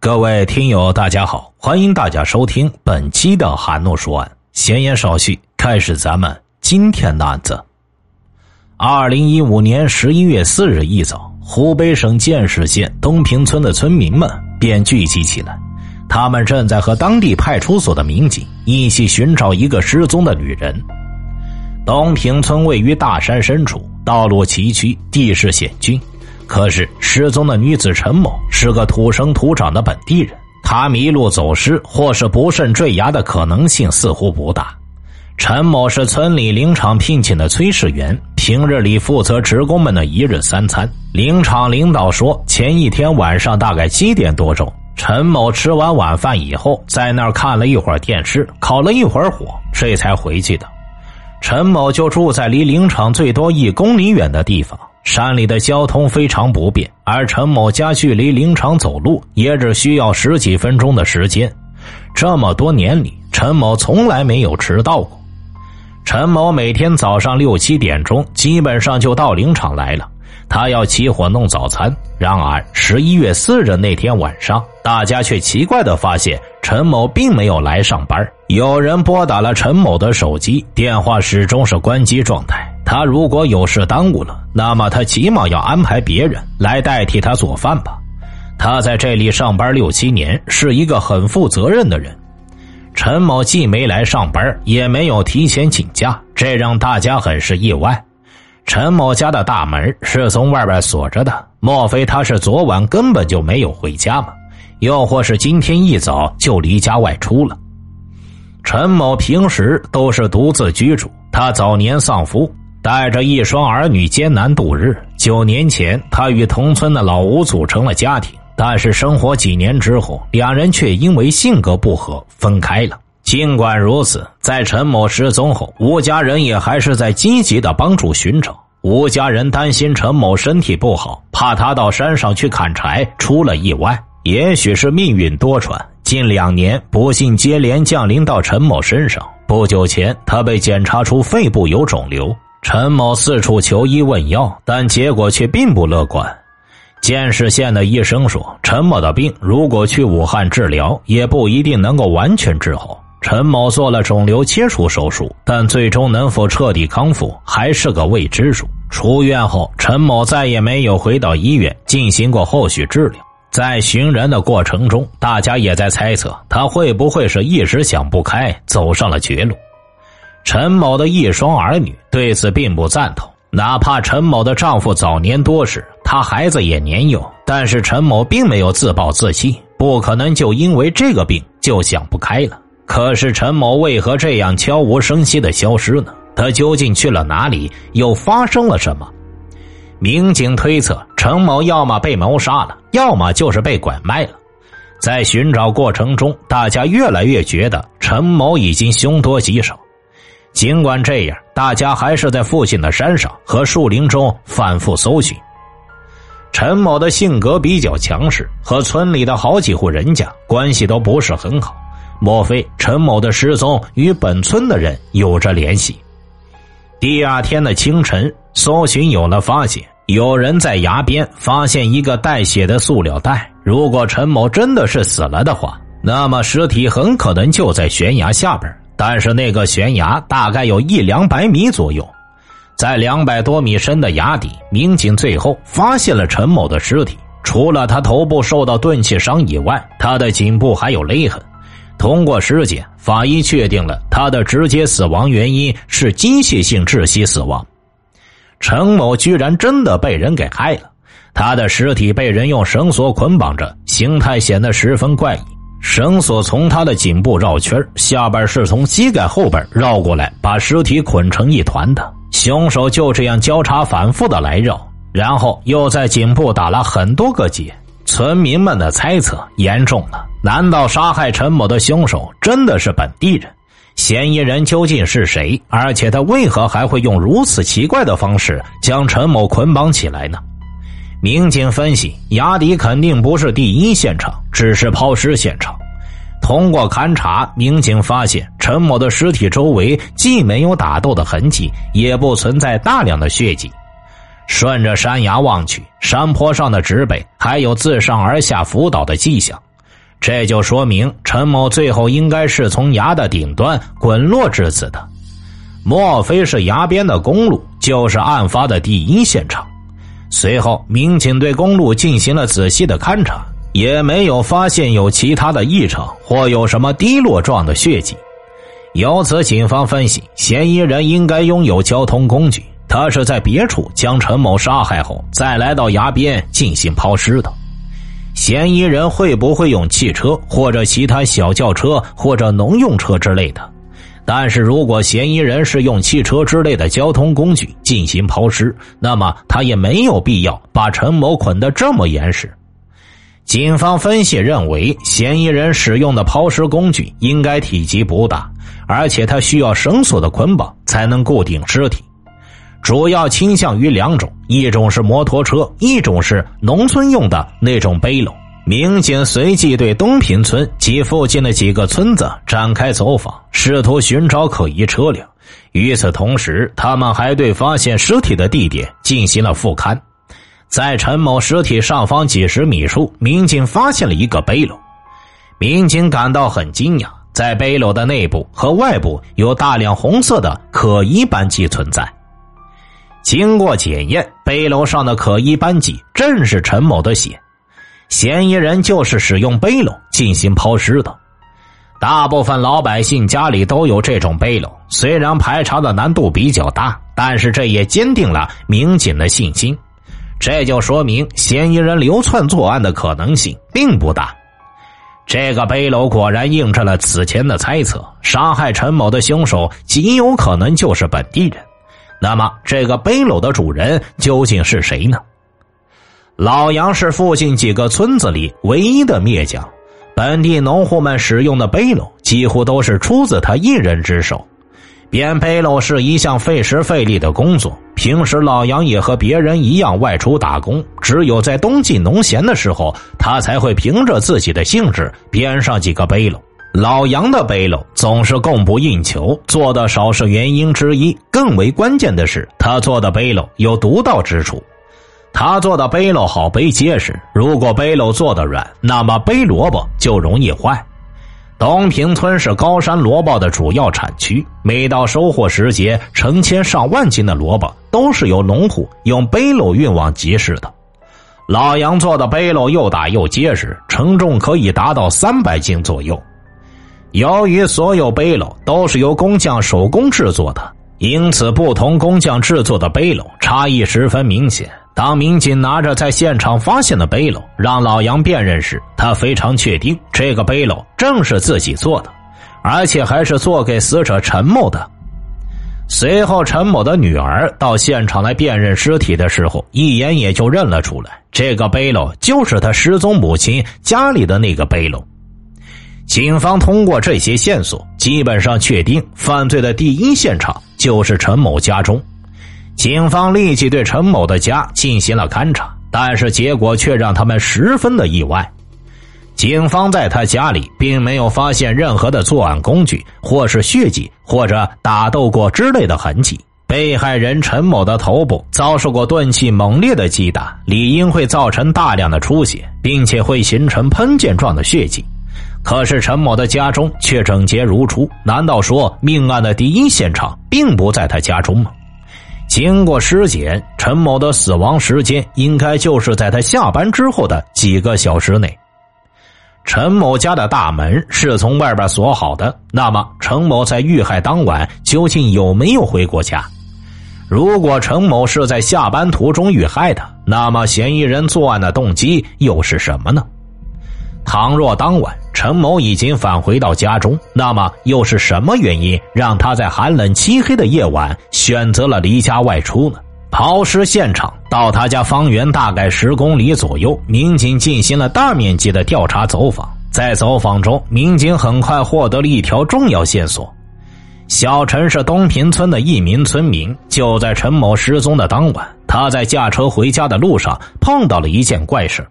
各位听友，大家好，欢迎大家收听本期的韩诺说案。闲言少叙，开始咱们今天的案子。二零一五年十一月四日一早，湖北省建始县东平村的村民们便聚集起来，他们正在和当地派出所的民警一起寻找一个失踪的女人。东平村位于大山深处，道路崎岖，地势险峻。可是失踪的女子陈某是个土生土长的本地人，她迷路走失或是不慎坠崖的可能性似乎不大。陈某是村里林场聘请的炊事员，平日里负责职工们的一日三餐。林场领导说，前一天晚上大概七点多钟，陈某吃完晚饭以后，在那儿看了一会儿电视，烤了一会儿火，这才回去的。陈某就住在离林场最多一公里远的地方。山里的交通非常不便，而陈某家距离林场走路也只需要十几分钟的时间。这么多年里，陈某从来没有迟到过。陈某每天早上六七点钟基本上就到林场来了，他要起火弄早餐。然而十一月四日那天晚上，大家却奇怪的发现陈某并没有来上班。有人拨打了陈某的手机，电话始终是关机状态。他如果有事耽误了，那么他起码要安排别人来代替他做饭吧。他在这里上班六七年，是一个很负责任的人。陈某既没来上班，也没有提前请假，这让大家很是意外。陈某家的大门是从外边锁着的，莫非他是昨晚根本就没有回家吗？又或是今天一早就离家外出了？陈某平时都是独自居住，他早年丧夫。带着一双儿女艰难度日。九年前，他与同村的老吴组成了家庭，但是生活几年之后，两人却因为性格不合分开了。尽管如此，在陈某失踪后，吴家人也还是在积极的帮助寻找。吴家人担心陈某身体不好，怕他到山上去砍柴出了意外。也许是命运多舛，近两年不幸接连降临到陈某身上。不久前，他被检查出肺部有肿瘤。陈某四处求医问药，但结果却并不乐观。建始县的医生说，陈某的病如果去武汉治疗，也不一定能够完全治好。陈某做了肿瘤切除手术，但最终能否彻底康复还是个未知数。出院后，陈某再也没有回到医院进行过后续治疗。在寻人的过程中，大家也在猜测他会不会是一时想不开，走上了绝路。陈某的一双儿女对此并不赞同，哪怕陈某的丈夫早年多事，他孩子也年幼，但是陈某并没有自暴自弃，不可能就因为这个病就想不开了。可是陈某为何这样悄无声息的消失呢？他究竟去了哪里？又发生了什么？民警推测，陈某要么被谋杀了，要么就是被拐卖了。在寻找过程中，大家越来越觉得陈某已经凶多吉少。尽管这样，大家还是在附近的山上和树林中反复搜寻。陈某的性格比较强势，和村里的好几户人家关系都不是很好。莫非陈某的失踪与本村的人有着联系？第二天的清晨，搜寻有了发现，有人在崖边发现一个带血的塑料袋。如果陈某真的是死了的话，那么尸体很可能就在悬崖下边。但是那个悬崖大概有一两百米左右，在两百多米深的崖底，民警最后发现了陈某的尸体。除了他头部受到钝器伤以外，他的颈部还有勒痕。通过尸检，法医确定了他的直接死亡原因是机械性窒息死亡。陈某居然真的被人给害了，他的尸体被人用绳索捆绑着，形态显得十分怪异。绳索从他的颈部绕圈下边是从膝盖后边绕过来，把尸体捆成一团的。凶手就这样交叉反复的来绕，然后又在颈部打了很多个结。村民们的猜测严重了：难道杀害陈某的凶手真的是本地人？嫌疑人究竟是谁？而且他为何还会用如此奇怪的方式将陈某捆绑起来呢？民警分析，崖底肯定不是第一现场，只是抛尸现场。通过勘查，民警发现陈某的尸体周围既没有打斗的痕迹，也不存在大量的血迹。顺着山崖望去，山坡上的植被还有自上而下辅倒的迹象，这就说明陈某最后应该是从崖的顶端滚落致死的。莫非是崖边的公路就是案发的第一现场？随后，民警对公路进行了仔细的勘查，也没有发现有其他的异常或有什么滴落状的血迹。由此，警方分析，嫌疑人应该拥有交通工具，他是在别处将陈某杀害后，再来到崖边进行抛尸的。嫌疑人会不会用汽车或者其他小轿车或者农用车之类的？但是如果嫌疑人是用汽车之类的交通工具进行抛尸，那么他也没有必要把陈某捆得这么严实。警方分析认为，嫌疑人使用的抛尸工具应该体积不大，而且他需要绳索的捆绑才能固定尸体，主要倾向于两种：一种是摩托车，一种是农村用的那种背篓。民警随即对东平村及附近的几个村子展开走访，试图寻找可疑车辆。与此同时，他们还对发现尸体的地点进行了复勘。在陈某尸体上方几十米处，民警发现了一个背篓。民警感到很惊讶，在背篓的内部和外部有大量红色的可疑斑迹存在。经过检验，背篓上的可疑斑迹正是陈某的血。嫌疑人就是使用背篓进行抛尸的。大部分老百姓家里都有这种背篓，虽然排查的难度比较大，但是这也坚定了民警的信心。这就说明嫌疑人流窜作案的可能性并不大。这个背篓果然印证了此前的猜测：杀害陈某的凶手极有可能就是本地人。那么，这个背篓的主人究竟是谁呢？老杨是附近几个村子里唯一的篾匠，本地农户们使用的背篓几乎都是出自他一人之手。编背篓是一项费时费力的工作，平时老杨也和别人一样外出打工，只有在冬季农闲的时候，他才会凭着自己的兴致编上几个背篓。老杨的背篓总是供不应求，做的少是原因之一，更为关键的是，他做的背篓有独到之处。他做的背篓好背结实，如果背篓做的软，那么背萝卜就容易坏。东平村是高山萝卜的主要产区，每到收获时节，成千上万斤的萝卜都是由农户用背篓运往集市的。老杨做的背篓又大又结实，承重可以达到三百斤左右。由于所有背篓都是由工匠手工制作的，因此不同工匠制作的背篓差异十分明显。当民警拿着在现场发现的背篓让老杨辨认时，他非常确定这个背篓正是自己做的，而且还是做给死者陈某的。随后，陈某的女儿到现场来辨认尸体的时候，一眼也就认了出来，这个背篓就是他失踪母亲家里的那个背篓。警方通过这些线索，基本上确定犯罪的第一现场就是陈某家中。警方立即对陈某的家进行了勘查，但是结果却让他们十分的意外。警方在他家里并没有发现任何的作案工具，或是血迹，或者打斗过之类的痕迹。被害人陈某的头部遭受过钝器猛烈的击打，理应会造成大量的出血，并且会形成喷溅状的血迹。可是陈某的家中却整洁如初，难道说命案的第一现场并不在他家中吗？经过尸检，陈某的死亡时间应该就是在他下班之后的几个小时内。陈某家的大门是从外边锁好的，那么陈某在遇害当晚究竟有没有回过家？如果陈某是在下班途中遇害的，那么嫌疑人作案的动机又是什么呢？倘若当晚陈某已经返回到家中，那么又是什么原因让他在寒冷漆黑的夜晚选择了离家外出呢？抛尸现场到他家方圆大概十公里左右，民警进行了大面积的调查走访。在走访中，民警很快获得了一条重要线索：小陈是东平村的一名村民。就在陈某失踪的当晚，他在驾车回家的路上碰到了一件怪事。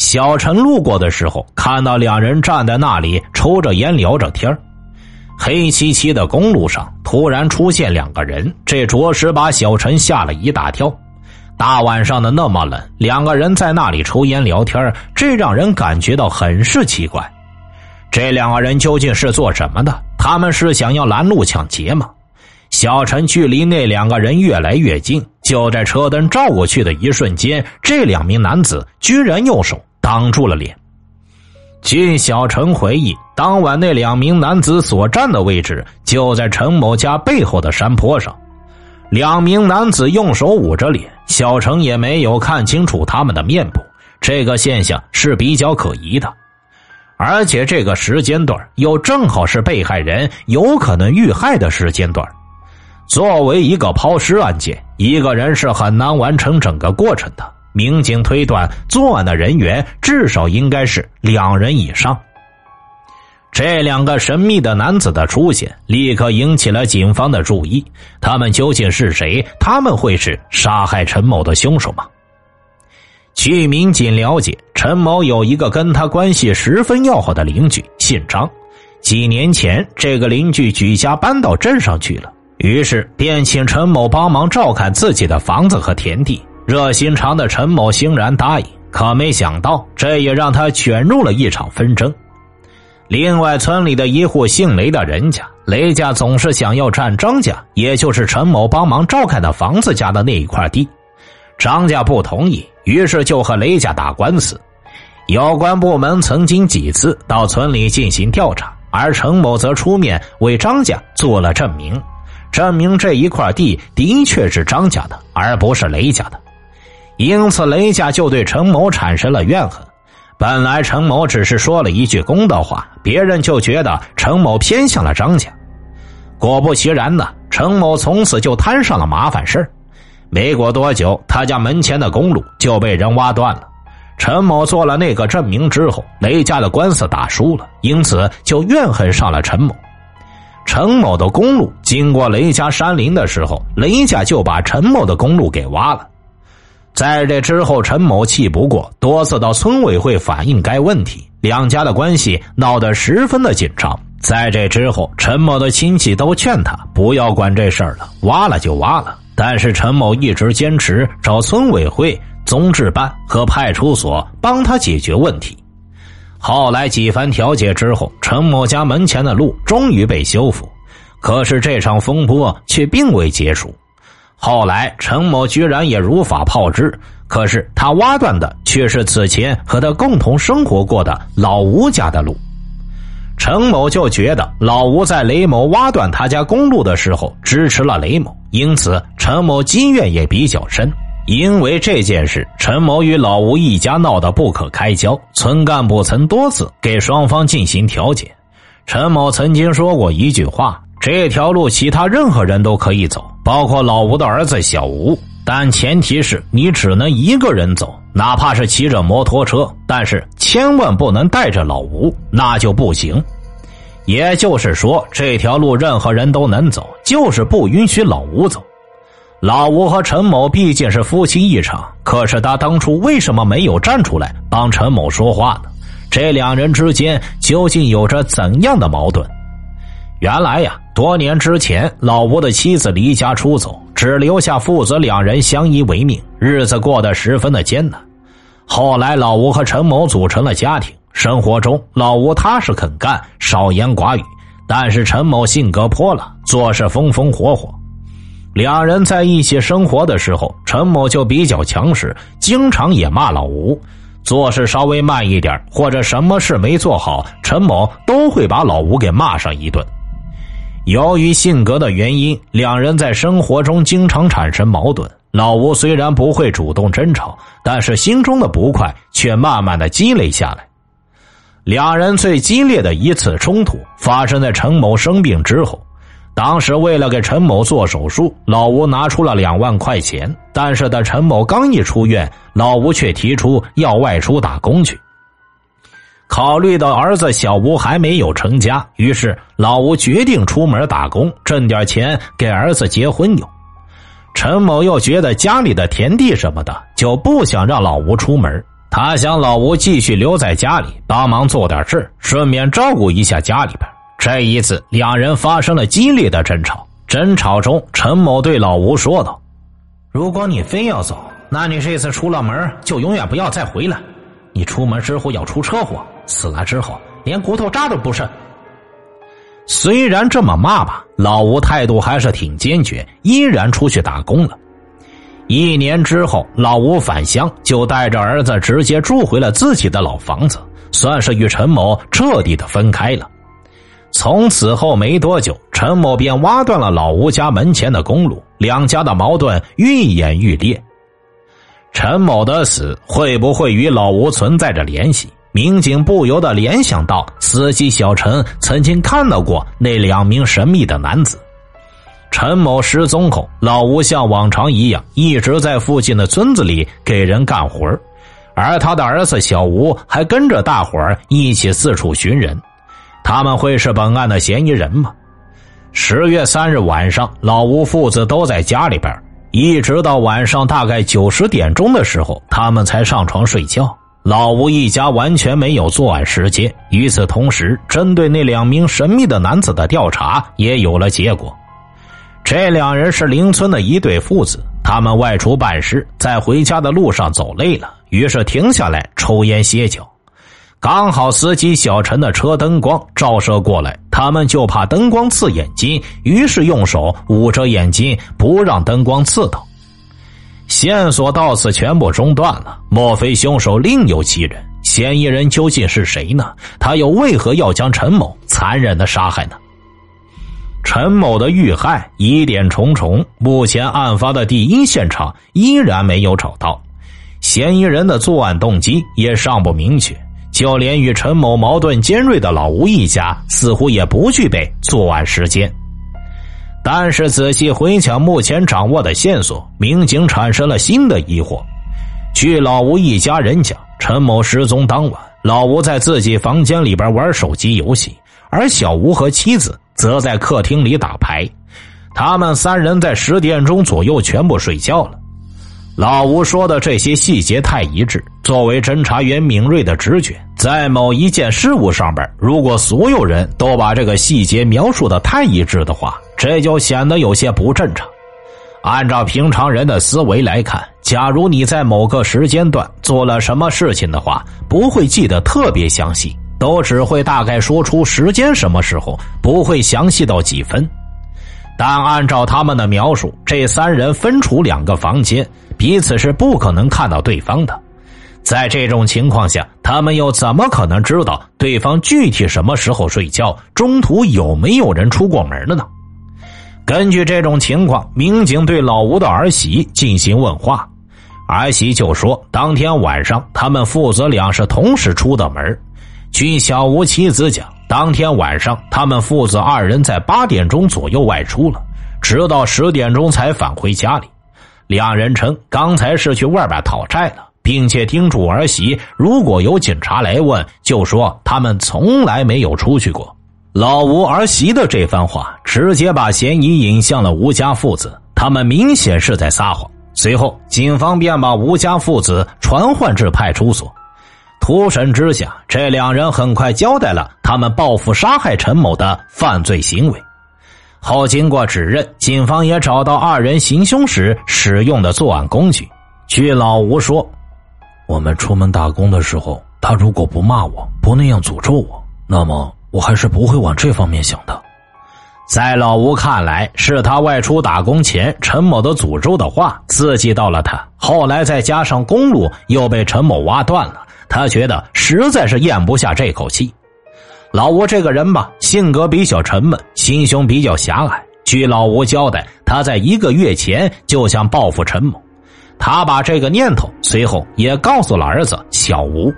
小陈路过的时候，看到两人站在那里抽着烟聊着天黑漆漆的公路上突然出现两个人，这着实把小陈吓了一大跳。大晚上的那么冷，两个人在那里抽烟聊天，这让人感觉到很是奇怪。这两个人究竟是做什么的？他们是想要拦路抢劫吗？小陈距离那两个人越来越近，就在车灯照过去的一瞬间，这两名男子居然用手挡住了脸。据小陈回忆，当晚那两名男子所站的位置就在陈某家背后的山坡上。两名男子用手捂着脸，小陈也没有看清楚他们的面部。这个现象是比较可疑的，而且这个时间段又正好是被害人有可能遇害的时间段。作为一个抛尸案件，一个人是很难完成整个过程的。民警推断，作案的人员至少应该是两人以上。这两个神秘的男子的出现，立刻引起了警方的注意。他们究竟是谁？他们会是杀害陈某的凶手吗？据民警了解，陈某有一个跟他关系十分要好的邻居，姓张。几年前，这个邻居举家搬到镇上去了，于是便请陈某帮忙照看自己的房子和田地。热心肠的陈某欣然答应，可没想到，这也让他卷入了一场纷争。另外，村里的一户姓雷的人家，雷家总是想要占张家，也就是陈某帮忙照看的房子家的那一块地。张家不同意，于是就和雷家打官司。有关部门曾经几次到村里进行调查，而陈某则出面为张家做了证明，证明这一块地的确是张家的，而不是雷家的。因此，雷家就对陈某产生了怨恨。本来陈某只是说了一句公道话，别人就觉得陈某偏向了张家。果不其然呢，陈某从此就摊上了麻烦事没过多久，他家门前的公路就被人挖断了。陈某做了那个证明之后，雷家的官司打输了，因此就怨恨上了陈某。陈某的公路经过雷家山林的时候，雷家就把陈某的公路给挖了。在这之后，陈某气不过，多次到村委会反映该问题，两家的关系闹得十分的紧张。在这之后，陈某的亲戚都劝他不要管这事儿了，挖了就挖了。但是陈某一直坚持找村委会、综治办和派出所帮他解决问题。后来几番调解之后，陈某家门前的路终于被修复，可是这场风波却并未结束。后来，陈某居然也如法炮制，可是他挖断的却是此前和他共同生活过的老吴家的路。陈某就觉得老吴在雷某挖断他家公路的时候支持了雷某，因此陈某积怨也比较深。因为这件事，陈某与老吴一家闹得不可开交，村干部曾多次给双方进行调解。陈某曾经说过一句话。这条路，其他任何人都可以走，包括老吴的儿子小吴，但前提是你只能一个人走，哪怕是骑着摩托车，但是千万不能带着老吴，那就不行。也就是说，这条路任何人都能走，就是不允许老吴走。老吴和陈某毕竟是夫妻一场，可是他当初为什么没有站出来帮陈某说话呢？这两人之间究竟有着怎样的矛盾？原来呀，多年之前，老吴的妻子离家出走，只留下父子两人相依为命，日子过得十分的艰难。后来，老吴和陈某组成了家庭，生活中老吴踏实肯干，少言寡语，但是陈某性格泼辣，做事风风火火。两人在一起生活的时候，陈某就比较强势，经常也骂老吴。做事稍微慢一点，或者什么事没做好，陈某都会把老吴给骂上一顿。由于性格的原因，两人在生活中经常产生矛盾。老吴虽然不会主动争吵，但是心中的不快却慢慢的积累下来。两人最激烈的一次冲突发生在陈某生病之后。当时为了给陈某做手术，老吴拿出了两万块钱，但是等陈某刚一出院，老吴却提出要外出打工去。考虑到儿子小吴还没有成家，于是老吴决定出门打工，挣点钱给儿子结婚用。陈某又觉得家里的田地什么的，就不想让老吴出门。他想老吴继续留在家里帮忙做点事顺便照顾一下家里边。这一次，两人发生了激烈的争吵。争吵中，陈某对老吴说道：“如果你非要走，那你这次出了门就永远不要再回来。你出门之后要出车祸，死了之后连骨头渣都不剩。虽然这么骂吧，老吴态度还是挺坚决，依然出去打工了。一年之后，老吴返乡，就带着儿子直接住回了自己的老房子，算是与陈某彻底的分开了。从此后没多久，陈某便挖断了老吴家门前的公路，两家的矛盾愈演愈烈。陈某的死会不会与老吴存在着联系？民警不由得联想到，司机小陈曾经看到过那两名神秘的男子。陈某失踪后，老吴像往常一样，一直在附近的村子里给人干活而他的儿子小吴还跟着大伙儿一起四处寻人。他们会是本案的嫌疑人吗？十月三日晚上，老吴父子都在家里边，一直到晚上大概九十点钟的时候，他们才上床睡觉。老吴一家完全没有作案时间。与此同时，针对那两名神秘的男子的调查也有了结果。这两人是邻村的一对父子，他们外出办事，在回家的路上走累了，于是停下来抽烟歇脚。刚好司机小陈的车灯光照射过来，他们就怕灯光刺眼睛，于是用手捂着眼睛，不让灯光刺到。线索到此全部中断了。莫非凶手另有其人？嫌疑人究竟是谁呢？他又为何要将陈某残忍的杀害呢？陈某的遇害疑点重重，目前案发的第一现场依然没有找到，嫌疑人的作案动机也尚不明确，就连与陈某矛盾尖锐的老吴一家似乎也不具备作案时间。但是仔细回想目前掌握的线索，民警产生了新的疑惑。据老吴一家人讲，陈某失踪当晚，老吴在自己房间里边玩手机游戏，而小吴和妻子则在客厅里打牌。他们三人在十点钟左右全部睡觉了。老吴说的这些细节太一致，作为侦查员敏锐的直觉，在某一件事物上边，如果所有人都把这个细节描述的太一致的话。这就显得有些不正常。按照平常人的思维来看，假如你在某个时间段做了什么事情的话，不会记得特别详细，都只会大概说出时间什么时候，不会详细到几分。但按照他们的描述，这三人分处两个房间，彼此是不可能看到对方的。在这种情况下，他们又怎么可能知道对方具体什么时候睡觉，中途有没有人出过门的呢？根据这种情况，民警对老吴的儿媳进行问话，儿媳就说，当天晚上他们父子俩是同时出的门。据小吴妻子讲，当天晚上他们父子二人在八点钟左右外出了，直到十点钟才返回家里。两人称刚才是去外边讨债了，并且叮嘱儿媳，如果有警察来问，就说他们从来没有出去过。老吴儿媳的这番话，直接把嫌疑引向了吴家父子。他们明显是在撒谎。随后，警方便把吴家父子传唤至派出所。突审之下，这两人很快交代了他们报复杀害陈某的犯罪行为。后经过指认，警方也找到二人行凶时使用的作案工具。据老吴说：“我们出门打工的时候，他如果不骂我，不那样诅咒我，那么……”我还是不会往这方面想的，在老吴看来，是他外出打工前陈某的诅咒的话刺激到了他。后来再加上公路又被陈某挖断了，他觉得实在是咽不下这口气。老吴这个人吧，性格比较沉闷，心胸比较狭隘。据老吴交代，他在一个月前就想报复陈某，他把这个念头随后也告诉了儿子小吴。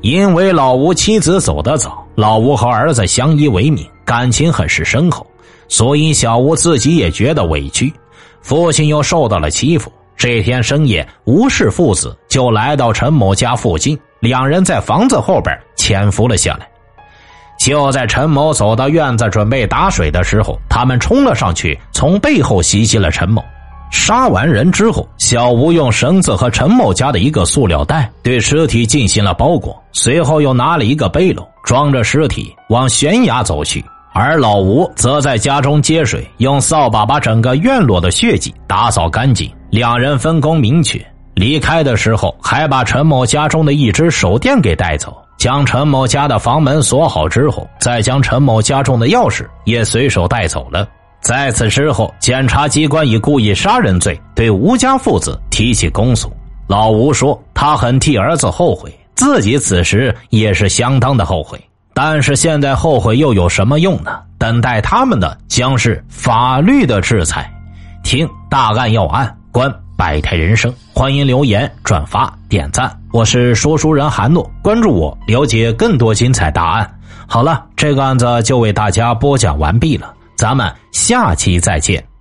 因为老吴妻子走得早，老吴和儿子相依为命，感情很是深厚，所以小吴自己也觉得委屈，父亲又受到了欺负。这天深夜，吴氏父子就来到陈某家附近，两人在房子后边潜伏了下来。就在陈某走到院子准备打水的时候，他们冲了上去，从背后袭击了陈某。杀完人之后，小吴用绳子和陈某家的一个塑料袋对尸体进行了包裹，随后又拿了一个背篓装着尸体往悬崖走去。而老吴则在家中接水，用扫把把整个院落的血迹打扫干净。两人分工明确，离开的时候还把陈某家中的一只手电给带走，将陈某家的房门锁好之后，再将陈某家中的钥匙也随手带走了。在此之后，检察机关以故意杀人罪对吴家父子提起公诉。老吴说，他很替儿子后悔，自己此时也是相当的后悔。但是现在后悔又有什么用呢？等待他们的将是法律的制裁。听大案要案，观百态人生，欢迎留言、转发、点赞。我是说书人韩诺，关注我，了解更多精彩大案。好了，这个案子就为大家播讲完毕了，咱们下期再见。